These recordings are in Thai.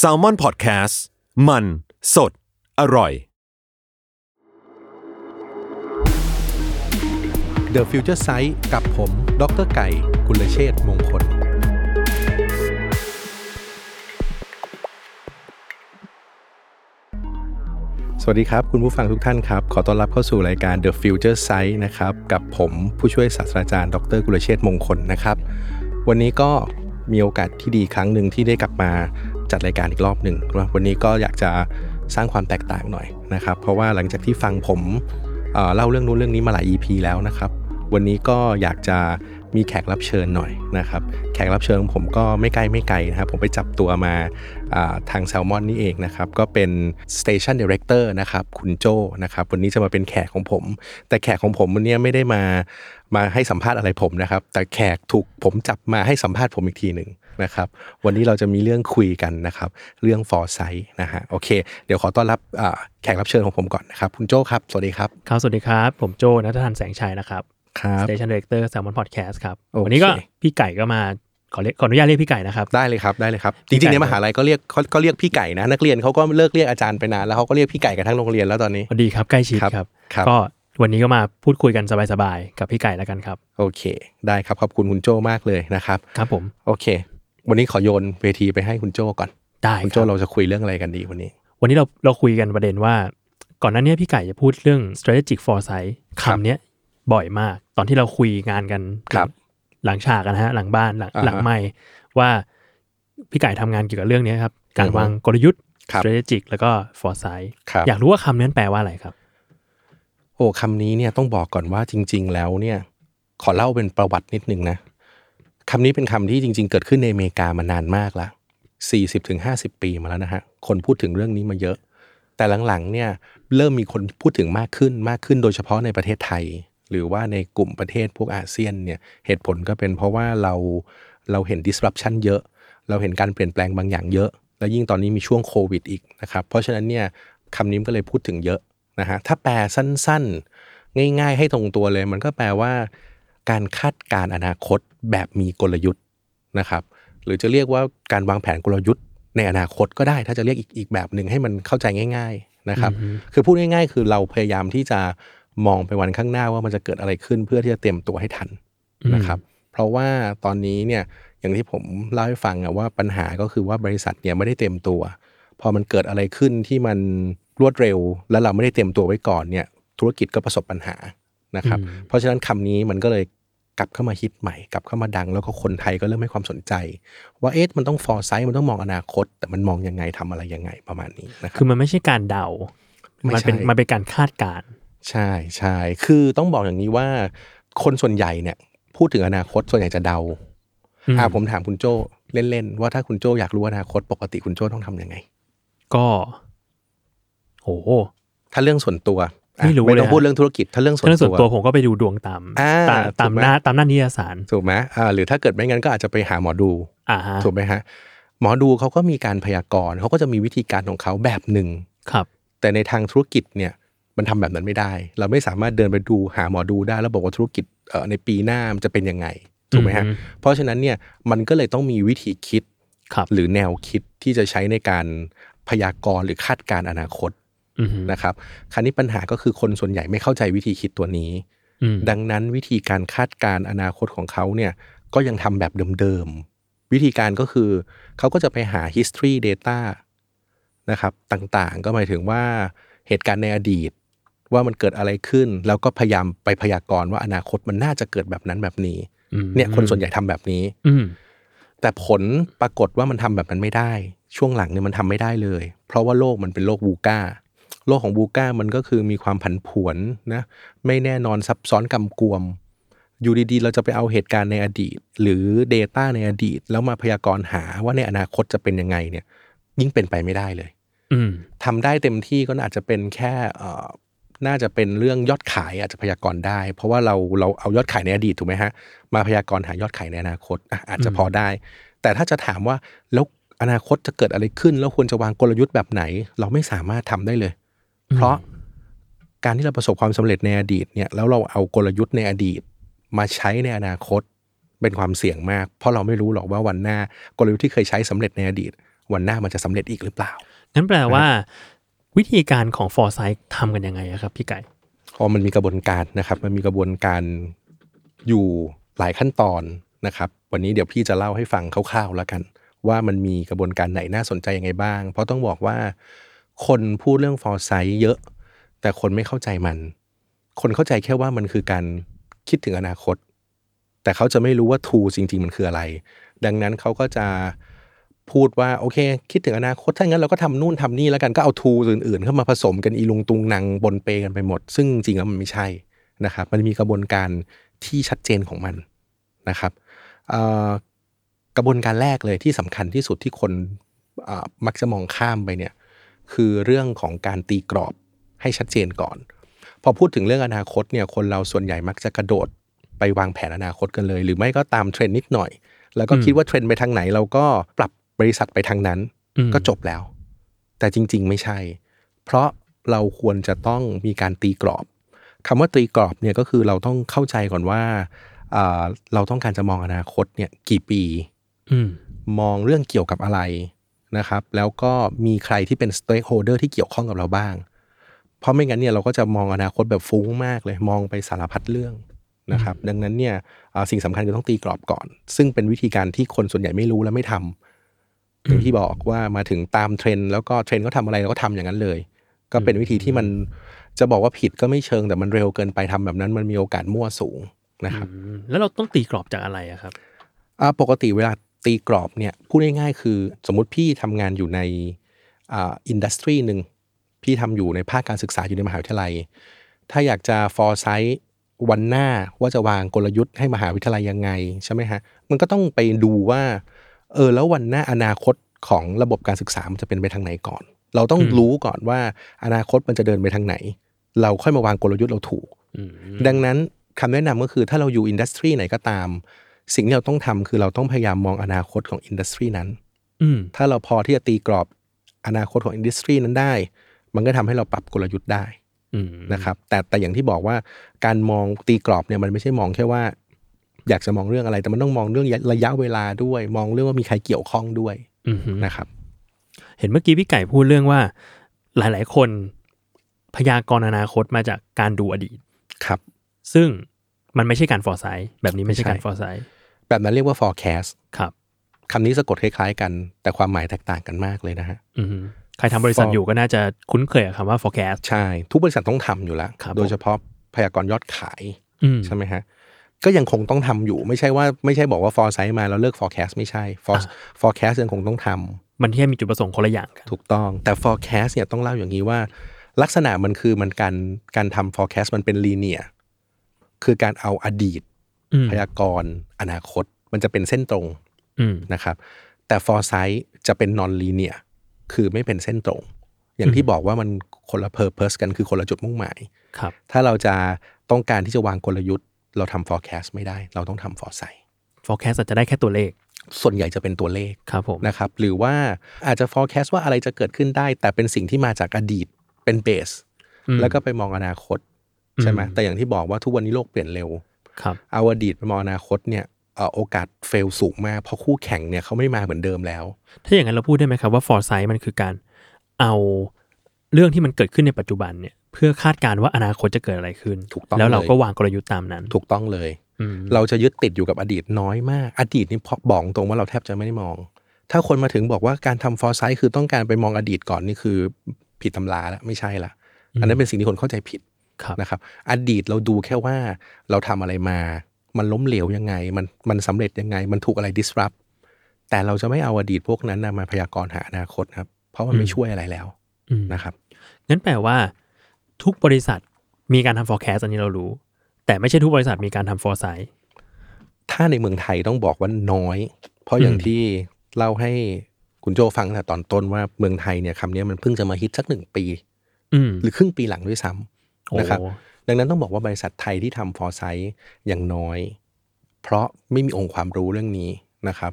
s a l ม o n PODCAST มัน สด อร่อย The Future Sight กับผม ดรไก่ กุลเชษมงคล สวัสดีครับ คุณผู้ฟังทุกท่านครับ ขอต้อนรับเข้าสู่รายการ The Future Sight นะครับ กับผมผู้ช่วยศาสตราจารย์ ดร กุลเชษมงคลนะครับ วันนี้ก็ มีโอกาสที่ดีครั้งหนึ่งที่ได้กลับมาจัดรายการอีกรอบหนึ่งวันนี้ก็อยากจะสร้างความแตกต่างหน่อยนะครับ เพราะว่าหลังจากที่ฟังผมเล่าเรื่องนู้นเรื่องนี้มาหลาย EP แล้วนะครับ วันนี้ก็อยากจะ มีแขกรับเชิญหน่อยนะครับแขกรับเชิญของผมก็ไม่ไกลไม่ไกลนะครับผมไปจับตัวมาทางแซลมอนนี่เองนะครับก็เป็น Station Director นะครับคุณโจนะครับวันนี้จะมาเป็นแขกของผม แต่แขกของผมวันนี้ไม่ได้มามาให้สัมภาษณ์อะไรผมนะครับแต่แขกถูกผมจับมาให้สัมภาษณ์ผมอีกทีหนึ่งนะครับวันนี้เราจะมีเรื่องคุยกันนะครับเรื่อง f o r s i g h t นะฮะโอเค เดี๋ยวขอต้อนรับแขกรับเชิญของผมก่อนนะครับคุณโจครับสวัสดีครับครับสวัสดีครับ ผมโจนัทธันแสงชัยนะครับ ครับ Station Director Salmon Podcast ครับโอเควันนี้ก็พี่ไก่ก็มาขอเรียกขออนุญาตเรียกพี่ไก่นะครับ ได้เลยครับได้เลยครับจพี่ริงๆไก่ในมหาลัยก็เรียกเขาก็เรียกพี่ไก่นะนักเรียนเขาก็เลิกเรียกอาจารย์ไปนานแล้วเขาก็เรียกพี่ไก่กันทั้งโรงเรียนแล้วตอนนี้สวัสดีครับใกล้ชิดครับครับครับก็วันนี้ก็มาพูดคุยกันสบายๆกับพี่ไก่แล้วกันครับ โอเค ได้ครับขอบคุณคุณโจมากเลยนะครับ ครับผมโอเค วันนี้ขอโยนเวทีไปให้คุณโจก่อน ได้คุณคโจรับเราจะคุยเรื่องอะไรกันดีวันนี้ วันนี้เราเราคุยกันประเด็นว่า ก่อนหน้านี้พี่ไก่จะพูดเรื่อง strategic foresight ครับคำเนี้ย บ่อยมาก ตอนที่เราคุยงานกันครับ หลังฉากกันนะฮะ หลังบ้านหลังอ่าฮะหลังไม่ว่าพี่ไก่ทำงานเกี่ยวกับเรื่องเนี้ยครับ การอือฮึวางกลยุทธ์ครับ strategic แล้วก็ foresight ครับอยากรู้ว่าคำนั้นแปลว่าอะไรครับ โอ้คำนี้เนี่ยต้องบอกก่อนว่าจริง ๆ แล้วเนี่ย ขอเล่าเป็นประวัตินิดนึงนะคำนี้เป็นคำที่จริง ๆ เกิดขึ้นในอเมริกามานานมากละ40ถึง50 ปีมาแล้วนะฮะ คนพูดถึงเรื่องนี้มาเยอะ แต่หลังๆเนี่ยเริ่มมีคนพูดถึงมากขึ้นมากขึ้นโดยเฉพาะในประเทศไทย หรือว่าในกลุ่มประเทศพวกอาเซียนเนี่ยเหตุผลก็เป็นเพราะว่าเราเราเห็น disruption เยอะ เราเห็นการเปลี่ยนแปลงบางอย่างเยอะ แล้วยิ่งตอนนี้มีช่วงโควิดอีกนะครับเพราะฉะนั้นเนี่ยคำนี้มันก็เลยพูดถึงเยอะนะฮะถ้าแปลสั้นๆ ง่าย ๆ ให้ตรงตัวเลย มันก็แปลว่า การคาดการณ์อนาคตแบบมีกลยุทธ์นะครับหรือจะเรียกว่าการวางแผนกลยุทธ์ในอนาคตก็ได้ ถ้าจะเรียกอีกอีกแบบหนึ่งให้มันเข้าใจง่าย ๆนะครับอือฮึคือพูดง่าย ๆ คือเราพยายามที่จะ มองไปวันข้างหน้าว่ามันจะเกิดอะไรขึ้นเพื่อที่จะเตรียมตัวให้ทันนะครับ เพราะว่าตอนนี้เนี่ยอย่างที่ผมเล่าให้ฟังอะว่าปัญหาก็คือว่าบริษัทเนี่ยไม่ได้เตรียมตัว พอมันเกิดอะไรขึ้นที่มันรวดเร็ว แล้วเราไม่ได้เตรียมตัวไว้ก่อนเนี่ย ธุรกิจก็ประสบปัญหานะครับอืมเพราะฉะนั้นคำนี้มันก็เลยกลับเข้ามาฮิตใหม่ กลับเข้ามาดัง แล้วก็คนไทยก็เริ่มให้ความสนใจ ว่าเอ๊ะมันต้องฟอร์ไซต์มันต้องมองอนาคต แต่มันมองยังไงทำอะไรยังไงประมาณนี้นะครัคืบอมันไม่ใช่การเดาไม่มันเป็นใช่มันเป็นการคาดการณ์ ใช่ใช่คือต้องบอกอย่างนี้ว่า คนส่วนใหญ่เนี่ย พูดถึงอนาคตส่วนใหญ่จะเดาอืมอ่าผมถามคุณโจ้เล่นๆว่าถ้าคุณโจ้อยากรู้อนาคตปกติคุณโจ้ต้องทำยังไง ก็โหถ้าเรื่องส่วนตัวอะไม่รู้ไม่ต้องเลยพูดฮะเรื่องธุรกิจถ้าเรื่องส่วนเรื่องส่วนตัตัววผมก็ไปดูดวงตามอ่าตามตามถูกไหมหน้าตามหน้านิยสารถูกไหมอ่าหรือถ้าเกิดไม่งั้นก็อาจจะไปหาหมอดูอ่าฮะถูกไหมฮะหมอดูเขาก็มีการพยากรณ์เขาก็จะมีวิธีการของเขาแบบหนึ่งครับ แต่ในทางธุรกิจเนี่ย มันทำแบบนั้นไม่ได้ เราไม่สามารถเดินไปดูหาหมอดูได้ แล้วบอกว่าธุรกิจเอ่อในปีหน้ามันจะเป็นยังไงถูกไหมฮะอืมเพราะฉะนั้นเนี่ยมันก็เลยต้องมีวิธีคิดครับหรือแนวคิดที่จะใช้ในการพยากรณ์หรือคาดการณ์อนาคตอืมนะครับคราวนี้ปัญหาก็คือคนส่วนใหญ่ไม่เข้าใจวิธีคิดตัวนี้อืมดังนั้นวิธีการคาดการณ์อนาคตของเขาเนี่ยก็ยังทำแบบเดิมๆ วิธีการก็คือ เขาก็จะไปหา history data นะครับต่างๆ ก็หมายถึงว่าเหตุการณ์ในอดีต ว่ามันเกิดอะไรขึ้น แล้วก็พยายามไปพยากรณ์ว่าอนาคตมันน่าจะเกิดแบบนั้นแบบนี้อืมเนี่ยคนส่วนใหญ่ทำแบบนี้ อืมแต่ผลปรากฏว่ามันทำแบบนั้นไม่ได้ ช่วงหลังเนี่ยมันทำไม่ได้เลย เพราะว่าโลกมันเป็นโลกบูก้าโลกของบูก้ามันก็คือมีความผันผวนนะไม่แน่นอนซับซ้อนกำกวม อยู่ดีๆ เราจะไปเอาเหตุการณ์ในอดีต หรือ Data ในอดีต แล้วมาพยากรณ์หาว่าในอนาคตจะเป็นยังไงเนี่ย ยิ่งเป็นไปไม่ได้เลยอืมทำได้เต็มที่ก็อาจจะเป็นแค่เอ่อ น่าจะเป็นเรื่องยอดขายอาจจะพยากรณ์ได้ เพราะว่าเราเราเอายอดขายในอดีตถูกไหมฮะมาพยากรณ์หายอดขายในอนาคตอะอาจจะพอได้ แต่ถ้าจะถามว่าแล้วอนาคตจะเกิดอะไรขึ้น แล้วควรจะวางกลยุทธ์แบบไหน เราไม่สามารถทำได้เลย เพราะการที่เราประสบความสำเร็จในอดีตเนี่ยแล้วเราเอากลยุทธ์ในอดีต มาใช้ในอนาคตเป็นความเสี่ยงมาก เพราะเราไม่รู้หรอกว่าวันหน้ากลยุทธ์ที่เคยใช้สำเร็จในอดีต วันหน้ามันจะสำเร็จอีกหรือเปล่างั้นแปลว่า วิธีการของฟอร์ไซต์ทำกันยังไงครับพี่ไก่พอมันมีกระบวนการนะครับ มันมีกระบวนการอยู่หลายขั้นตอนนะครับ วันนี้เดี๋ยวพี่จะเล่าให้ฟังคร่าวๆแล้วกัน ว่ามันมีกระบวนการไหนน่าสนใจยังไงบ้าง เพราะต้องบอกว่า คนพูดเรื่องฟอร์ไซต์เยอะ แต่คนไม่เข้าใจมัน คนเข้าใจแค่ว่ามันคือการคิดถึงอนาคต แต่เขาจะไม่รู้ว่าทูจริง ๆ มันคืออะไร ดังนั้นเขาก็จะ พูดว่าโอเค คิดถึงอนาคตถ้างั้นเราก็ทำนู่นทำนี่แล้วกันก็เอาทูอื่นๆ เข้ามาผสมกันอีลุงตุงนางบนเปกันไปหมด ซึ่งจริงๆแล้วมันไม่ใช่นะครับ มันมีกระบวนการที่ชัดเจนของมันนะครับเอ่อกระบวนการแรกเลยที่สำคัญที่สุดที่คนเอ่อมักจะมองข้ามไปเนี่ยคือเรื่องของการตีกรอบให้ชัดเจนก่อน พอพูดถึงเรื่องอนาคตเนี่ยคนเราส่วนใหญ่มักจะกระโดดไปวางแผนอนาคตกันเลย หรือไม่ก็ตามเทรนด์นิดหน่อย แล้วก็คิดว่าเทรนด์ไปทางไหนเราก็ปรับ บริษัทไปทางนั้นอืมก็จบแล้ว แต่จริง ๆ ไม่ใช่ เพราะเราควรจะต้องมีการตีกรอบคำว่าตีกรอบเนี่ยก็คือเราต้องเข้าใจก่อนว่าอ่าเราต้องการจะมองอนาคตเนี่ยกี่ปีอืมมองเรื่องเกี่ยวกับอะไรนะครับ แล้วก็มีใครที่เป็น stakeholder ที่เกี่ยวข้องกับเราบ้าง เพราะไม่งั้นเนี่ยเราก็จะมองอนาคตแบบฟุ้งมากเลยมองไปสารพัดเรื่องนะครับ ดังนั้นเนี่ยอ่าสิ่งสำคัญคือต้องตีกรอบก่อน ซึ่งเป็นวิธีการที่คนส่วนใหญ่ไม่รู้และไม่ทำ อย่างที่บอกว่ามาถึงตามเทรนด์แล้วก็เทรนด์ก็ทำอะไรเราก็ทำอย่างนั้นเลย ก็เป็นวิธีที่มันจะบอกว่าผิดก็ไม่เชิงแต่มันเร็วเกินไปทำแบบนั้น มันมีโอกาสมั่วสูงนะครับอืมแล้วเราต้องตีกรอบจากอะไรอะครับอ่าปกติเวลาตีกรอบเนี่ยพูดง่ายๆคือ สมมุติพี่ทำงานอยู่ในอ่าอินดัสทรีหนึ่งพี่ทำอยู่ในภาคการศึกษาอยู่ในมหาวิทยาลัย ถ้าอยากจะฟอร์ไซต์วันหน้าว่าจะวางกลยุทธ์ให้มหาวิทยาลัยยังไงใช่ไหมฮะมันก็ต้องไปดูว่า เออแล้ววันหน้าอนาคตของระบบการศึกษามันจะเป็นไปทางไหนก่อน เราต้องอืมรู้ก่อนว่าอนาคตมันจะเดินไปทางไหน เราค่อยมาวางกลยุทธ์เราถูกอืมดังนั้นคำแนะนำก็คือถ้าเราอยู่ industry ไหนก็ตาม สิ่งที่เราต้องทำคือเราต้องพยายามมองอนาคตของ industry นั้นอืมถ้าเราพอที่จะตีกรอบอนาคตของ industry นั้นได้ มันก็ทำให้เราปรับกลยุทธ์ได้อืมนะครับแต่แต่อย่างที่บอกว่าการมองตีกรอบเนี่ยมันไม่ใช่มองแค่ว่า อยากจะมองเรื่องอะไร แต่มันต้องมองเรื่องระยะเวลาด้วย มองเรื่องว่ามีใครเกี่ยวข้องด้วยอืมนะครับ เห็นเมื่อกี้พี่ไก่พูดเรื่องว่า หลาย ๆ คนพยากรณ์อนาคตมาจากการดูอดีตครับ ซึ่งมันไม่ใช่การฟอร์ไซต์แบบนี้ไม่ใช่ไม่ใช่การฟอร์ไซต์แบบนั้นเรียกว่า forecast ครับคำนี้สะกดคล้าย ๆ กัน แต่ความหมายแตกต่างกันมากเลยนะฮะอืมใครทำบริษัท For- อยู่ก็น่าจะคุ้นเคยกับคำว่า forecast ใช่ ทุกบริษัทต้องทำอยู่แล้วครับโดยเฉพาะพยากรณ์ยอดขายอืมใช่ไหมฮะ ก็ยังคงต้องทำอยู่ ไม่ใช่ว่าไม่ใช่บอกว่า foresight มาแล้วเลิก forecast ไม่ใช่ For- อ่า forecast ยังคงต้องทำมันแค่มีจุดประสงค์คนละอย่างกันถูกต้องแต่ forecast เนี่ยต้องเล่าอย่างนี้ว่า ลักษณะมันคือมันการการทำ forecast มันเป็น linear คือการเอาอดีตอืมพยากรณ์ อนาคต มันจะเป็นเส้นตรงอืมนะครับ แต่ foresight จะเป็น non linear คือไม่เป็นเส้นตรง อย่างที่บอกว่ามันคนละ purpose กันคือคนละจุดมุ่งหมายครับถ้าเราจะต้องการที่จะวางกลยุทธ์ เราทำ forecast ไม่ได้ เราต้องทำ foresight forecast อาจจะได้แค่ตัวเลข ส่วนใหญ่จะเป็นตัวเลขครับผมนะครับ หรือว่าอาจจะ forecast ว่าอะไรจะเกิดขึ้นได้ แต่เป็นสิ่งที่มาจากอดีตเป็นเบสอืมแล้วก็ไปมองอนาคตใช่ไหมอืมแต่อย่างที่บอกว่าทุกวันนี้โลกเปลี่ยนเร็วครับเอาอดีตไปมองอนาคตเนี่ยเอ่อโอกาสเฟลสูงมากเพราะคู่แข่งเนี่ยเขาไม่มาเหมือนเดิมแล้ว ถ้าอย่างนั้นเราพูดได้ไหมครับว่า foresight มันคือการเอาเรื่องที่มันเกิดขึ้นในปัจจุบันเนี่ย เพื่อคาดการณ์ว่าอนาคตจะเกิดอะไรขึ้น ถูกต้องแล้วเราเลยก็วางกลยุทธ์ตามนั้น ถูกต้องเลยอืมเราจะยึดติดอยู่กับอดีตน้อยมาก อดีตนี่พอบอกตรงว่าเราแทบจะไม่ได้มอง ถ้าคนมาถึงบอกว่าการทำฟอร์ไซต์คือต้องการไปมองอดีตก่อนนี่คือผิดตำราแล้วไม่ใช่ละอันนั้นเป็นสิ่งที่คนเข้าใจผิดครับนะครับ อดีตเราดูแค่ว่าเราทำอะไรมา มันล้มเหลวยังไง มันมันสำเร็จยังไง มันถูกอะไร disrupt แต่เราจะไม่เอาอดีตพวกนั้นนะมาพยากรณ์หาอนาคตครับ เพราะมันไม่ช่วยอะไรแล้วอืมนะครับงั้นแปลว่า ทุกบริษัทมีการทำ forecast อันนี้เรารู้ แต่ไม่ใช่ทุกบริษัทมีการทำ foresight ถ้าในเมืองไทยต้องบอกว่าน้อย เพราะอย่างอืมที่เล่าให้คุณโจฟังตั้งแต่ตอนต้นว่าเมืองไทยเนี่ยคำนี้มันเพิ่งจะมาฮิตสักหนึ่งปีอืมหรือครึ่งปีหลังด้วยซ้ำโอ้นะครับ ดังนั้นต้องบอกว่าบริษัทไทยที่ทำฟอร์ไซต์อย่างน้อย เพราะไม่มีองค์ความรู้เรื่องนี้นะครับ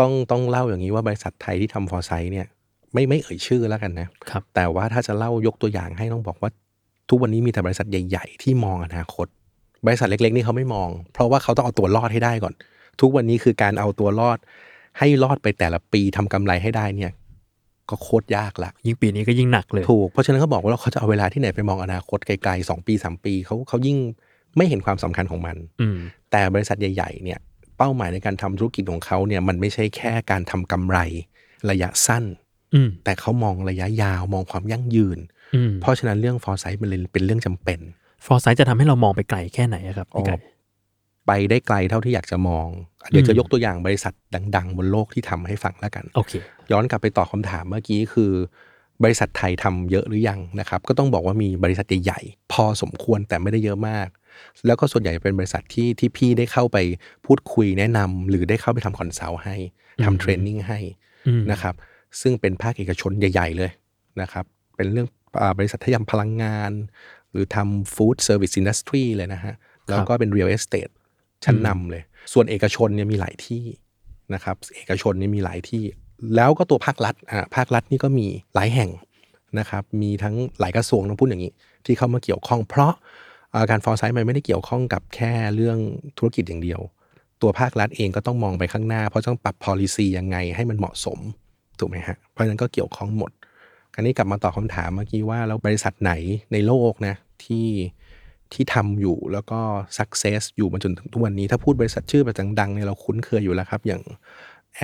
ต้องต้องเล่าอย่างนี้ว่าบริษัทไทยที่ทำฟอร์ไซต์เนี่ย ไม่ไม่เอ่ยชื่อแล้วกันนะครับแต่ว่าถ้าจะเล่ายกตัวอย่างให้ต้องบอกว่า ทุกวันนี้มีแต่บริษัทใหญ่ ๆ ที่มองอนาคต บริษัทเล็ก ๆ นี่เขาไม่มอง เพราะว่าเขาต้องเอาตัวรอดให้ได้ก่อน ทุกวันนี้คือการเอาตัวรอด ให้รอดไปแต่ละปีทำกำไรให้ได้เนี่ย ก็โคตรยากละยิ่งปีนี้ก็ยิ่งหนักเลยถูกเพราะฉะนั้นเขาบอกว่าเขาจะเอาเวลาที่ไหนไปมองอนาคตไกลๆสองปีสามปีเขาเขายิ่งไม่เห็นความสำคัญของมันอืมแต่บริษัทใหญ่ ๆ เนี่ย เป้าหมายในการทำธุรกิจของเขาเนี่ย มันไม่ใช่แค่การทำกำไรระยะสั้นอืมแต่เขามองระยะยาวมองความยั่งยืนอืม เพราะฉะนั้นเรื่องฟอร์ไซต์มันเลยเป็นเรื่องจำเป็น ฟอร์ไซต์จะทำให้เรามองไปไกลแค่ไหนอะครับพี่ไก่อ๋อไปได้ไกลเท่าที่อยากจะมอง เดี๋ยวอืจะมยกตัวอย่างบริษัทดัง ๆ บนโลกที่ทำให้ฟังแล้วกันโอเคย้อนกลับไปตอบคำถามเมื่อกี้คือบริษัทไทยทำเยอะหรือยังนะครับ ก็ต้องบอกว่ามีบริษัทใหญ่ๆพอสมควรแต่ไม่ได้เยอะมาก แล้วก็ส่วนใหญ่เป็นบริษัทที่ที่พี่ได้เข้าไปพูดคุยแนะนำหรือได้เข้าไปทำ consult ให้อืมทำ training ให้อืมนะครับซึ่งเป็นภาคเอกชนใหญ่ ๆ เลยนะครับ เป็นเรื่องอา บริษัทที่ทำพลังงาน หรือทำ food service industry เลยนะฮะ แล้วก็เป็น real estate ชั้นนำเลย ส่วนเอกชนเนี่ยมีหลายที่นะครับ เอกชนเนี่ยมีหลายที่ แล้วก็ตัวภาครัฐอ่าภาครัฐนี่ก็มีหลายแห่งนะครับ มีทั้งหลายกระทรวงต้องพูดอย่างนี้ ที่เข้ามาเกี่ยวข้อง เพราะอ่าการฟอร์ไซต์มันไม่ได้เกี่ยวข้องกับแค่เรื่องธุรกิจอย่างเดียว ตัวภาครัฐเองก็ต้องมองไปข้างหน้า เพราะต้องปรับ policy ยังไงให้มันเหมาะสมถูกไหมฮะ เพราะฉะนั้นก็เกี่ยวข้องหมด คราวนี้กลับมาตอบคำถามเมื่อกี้ว่าแล้วบริษัทไหนในโลกนะที่ที่ทำอยู่แล้วก็ success อยู่มาจนถึงทุกวันนี้ ถ้าพูดบริษัทชื่อแบบดังๆเนี่ยเราคุ้นเคยอยู่แล้วครับ อย่าง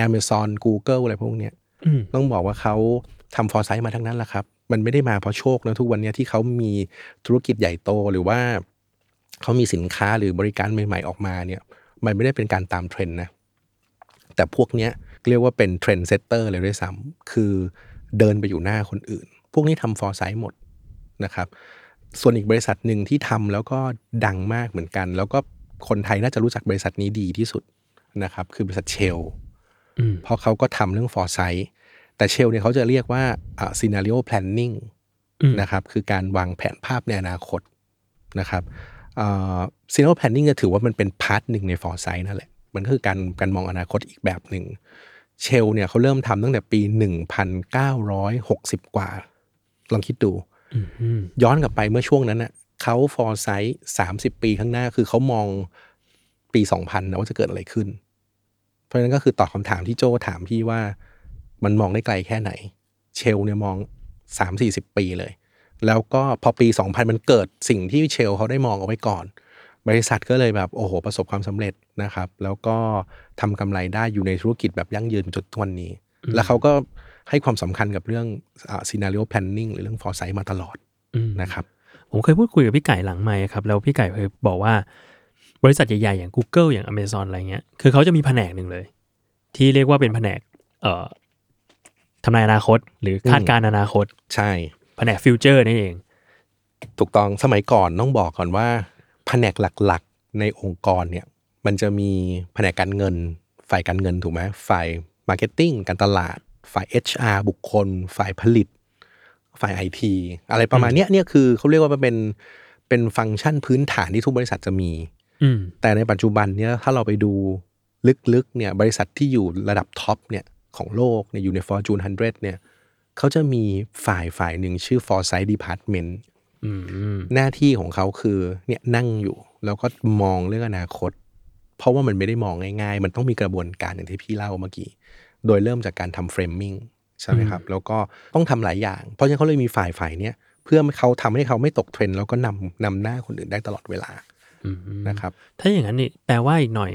Amazon Google อะไรพวกเนี้ยอืมต้องบอกว่าเขาทำฟอร์ไซต์มาทั้งนั้นแหละครับ มันไม่ได้มาเพราะโชคนะทุกวันเนี้ยที่เขามีธุรกิจใหญ่โตหรือว่าเขามีสินค้าหรือบริการใหม่ ๆออกมาเนี่ยมันไม่ได้เป็นการตามเทรนด์นะแต่พวกเนี้ยเรียกว่าเป็น trendsetter เลยด้วยซ้ำคือ เดินไปอยู่หน้าคนอื่น พวกนี้ทำ foresight หมดนะครับ ส่วนอีกบริษัทหนึ่งที่ทำแล้วก็ดังมากเหมือนกัน แล้วก็คนไทยน่าจะรู้จักบริษัทนี้ดีที่สุดนะครับ คือบริษัท Shellอืมเพราะเขาก็ทำเรื่อง foresight แต่ Shell เนี่ยเขาจะเรียกว่าอ่า scenario planning อืมนะครับคือการวางแผนภาพในอนาคตนะครับอ่า scenario planning จะถือว่ามันเป็น part หนึ่งใน foresight นั่นแหละมันก็คือการการมองอนาคตอีกแบบหนึ่ง Shell เนี่ยเขาเริ่มทำตั้งแต่ปี 1960 กว่า ลองคิดดูอืมอืมย้อนกลับไปเมื่อช่วงนั้นน่ะเขา foresight สามสิบปีข้างหน้า คือเขามองปีสองพันนะว่าจะเกิดอะไรขึ้น เพราะฉะนั้นก็คือตอบคำถามที่โจถามพี่ว่ามันมองได้ไกลแค่ไหน เชลเนี่ยมองสามสี่สิบปีเลย แล้วก็พอปีสองพันมันเกิดสิ่งที่เชลเขาได้มองเอาไว้ก่อน บริษัทก็เลยแบบโอ้โหประสบความสำเร็จนะครับ แล้วก็ทำกำไรได้อยู่ในธุรกิจแบบยั่งยืนจนทุกวันนี้ แล้วเขาก็ให้ความสำคัญกับเรื่องอ่า scenario planning หรือเรื่อง foresight มาตลอดอืมนะครับผมเคยพูดคุยกับพี่ไก่หลังไมค์ครับ แล้วพี่ไก่เคยบอกว่าบริษัทใหญ่ๆ อย่าง Google อย่าง Amazon อะไรเงี้ย คือเขาจะมีแผนกหนึ่งเลย ที่เรียกว่าเป็นแผนกเอ่อทำนายอนาคต หรือคาดการณ์อนาคต ใช่ แผนก future นี่เอง ถูกต้องสมัยก่อนต้องบอกก่อนว่า แผนกหลักๆ ในองค์กรเนี่ยมันจะมีแผนกการเงิน ฝ่ายการเงินถูกไหมฝ่าย marketing การตลาด ฝ่าย HR บุคคล ฝ่ายผลิต ฝ่ายไอทีอะไรประมาณเนี้ยเนี่ยคือเขาเรียกว่ามันเป็นเป็นฟังก์ชันพื้นฐานที่ทุกบริษัทจะมีอืมแต่ในปัจจุบันเนี่ยถ้าเราไปดูลึกๆเนี่ยบริษัทที่อยู่ระดับท็อปเนี่ยของโลกเนี่ยอยู่ใน Fortune 100เนี่ยเขาจะมีฝ่ายฝ่ายหนึ่งชื่อ Foresight Department อืม หน้าที่ของเขาคือเนี่ยนั่งอยู่ แล้วก็มองเรื่องอนาคต เพราะว่ามันไม่ได้มองง่าย ๆ มันต้องมีกระบวนการอย่างที่พี่เล่าเมื่อกี้ โดยเริ่มจากการทำ framing ใช่ไหมครับ แล้วก็ต้องทำหลายอย่าง เพราะฉะนั้นเขาเลยมีฝ่ายฝ่ายเนี้ยเพื่อเขาทำให้เขาไม่ตกเทรนด์แล้วก็นำนำหน้าคนอื่นได้ตลอดเวลาอืมนะครับ ถ้าอย่างนั้นนี่แปลว่าอีกหน่อย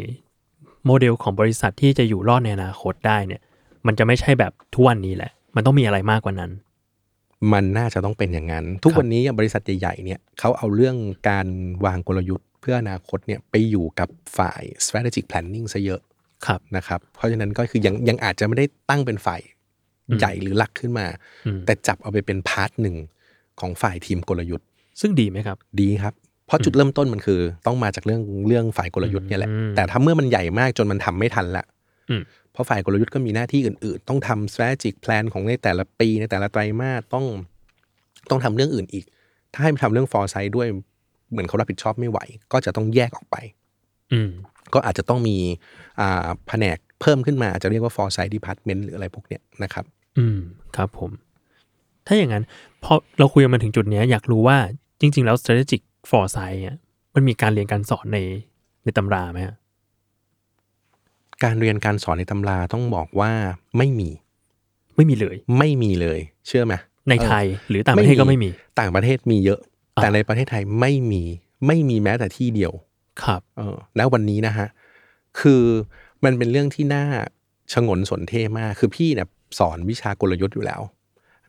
โมเดลของบริษัทที่จะอยู่รอดในอนาคตได้เนี่ย มันจะไม่ใช่แบบทุกวันนี้แหละ มันต้องมีอะไรมากกว่านั้น มันน่าจะต้องเป็นอย่างนั้น ทุกครับวันนี้บริษัทใหญ่ๆเนี่ยเขาเอาเรื่องการวางกลยุทธ์ เพื่ออนาคตเนี่ยไปอยู่กับฝ่าย strategic planning ซะเยอะครับนะครับ เพราะฉะนั้นก็คือยังยังอาจจะไม่ได้ตั้งเป็นฝ่ายใหญ่หรือหลักขึ้นมาอืมแต่จับเอาไปเป็นพาร์ทหนึ่งของฝ่ายทีมกลยุทธ์ ซึ่งดีไหมครับ ดีครับ เพราะจุดเริ่มต้นมันคือ ต้องมาจากเรื่องเรื่องฝ่ายกลยุทธ์เนี่ยแหละอืมแต่ถ้าเมื่อมันใหญ่มากจนมันทำไม่ทันละอืม เพราะฝ่ายกลยุทธ์ก็มีหน้าที่อื่น ๆ ต้องทำ strategic plan ของในแต่ละปีในแต่ละไตรมาสต้องต้องทำเรื่องอื่นอีก ถ้าให้ไปทำเรื่อง foresight ด้วยเหมือนเขารับผิดชอบไม่ไหว ก็จะต้องแยกออกไป อืมก็อาจจะต้องมีอ่าแผนกเพิ่มขึ้นมาอาจจะเรียกว่า foresight department หรืออะไรพวกเนี้ยนะครับ อืมครับผม ถ้าอย่างนั้นพอเราคุยกันมาถึงจุดเนี้ยอยากรู้ว่าจริง ๆ แล้ว strategic foresight เนี่ยมันมีการเรียนการสอนในในตำราไหมฮะ การเรียนการสอนในตำราต้องบอกว่าไม่มี ไม่มีเลย ไม่มีเลย เชื่อไหมในไทยหรือต่างประเทศก็ไม่มี ต่างประเทศมีเยอะอ่าแต่ในประเทศไทยไม่มีไม่มีแม้แต่ที่เดียว ครับ เออ แล้ววันนี้นะฮะ คือมันเป็นเรื่องที่น่าชงนสนเท่มาก คือพี่เนี่ยสอนวิชากลยุทธ์อยู่แล้ว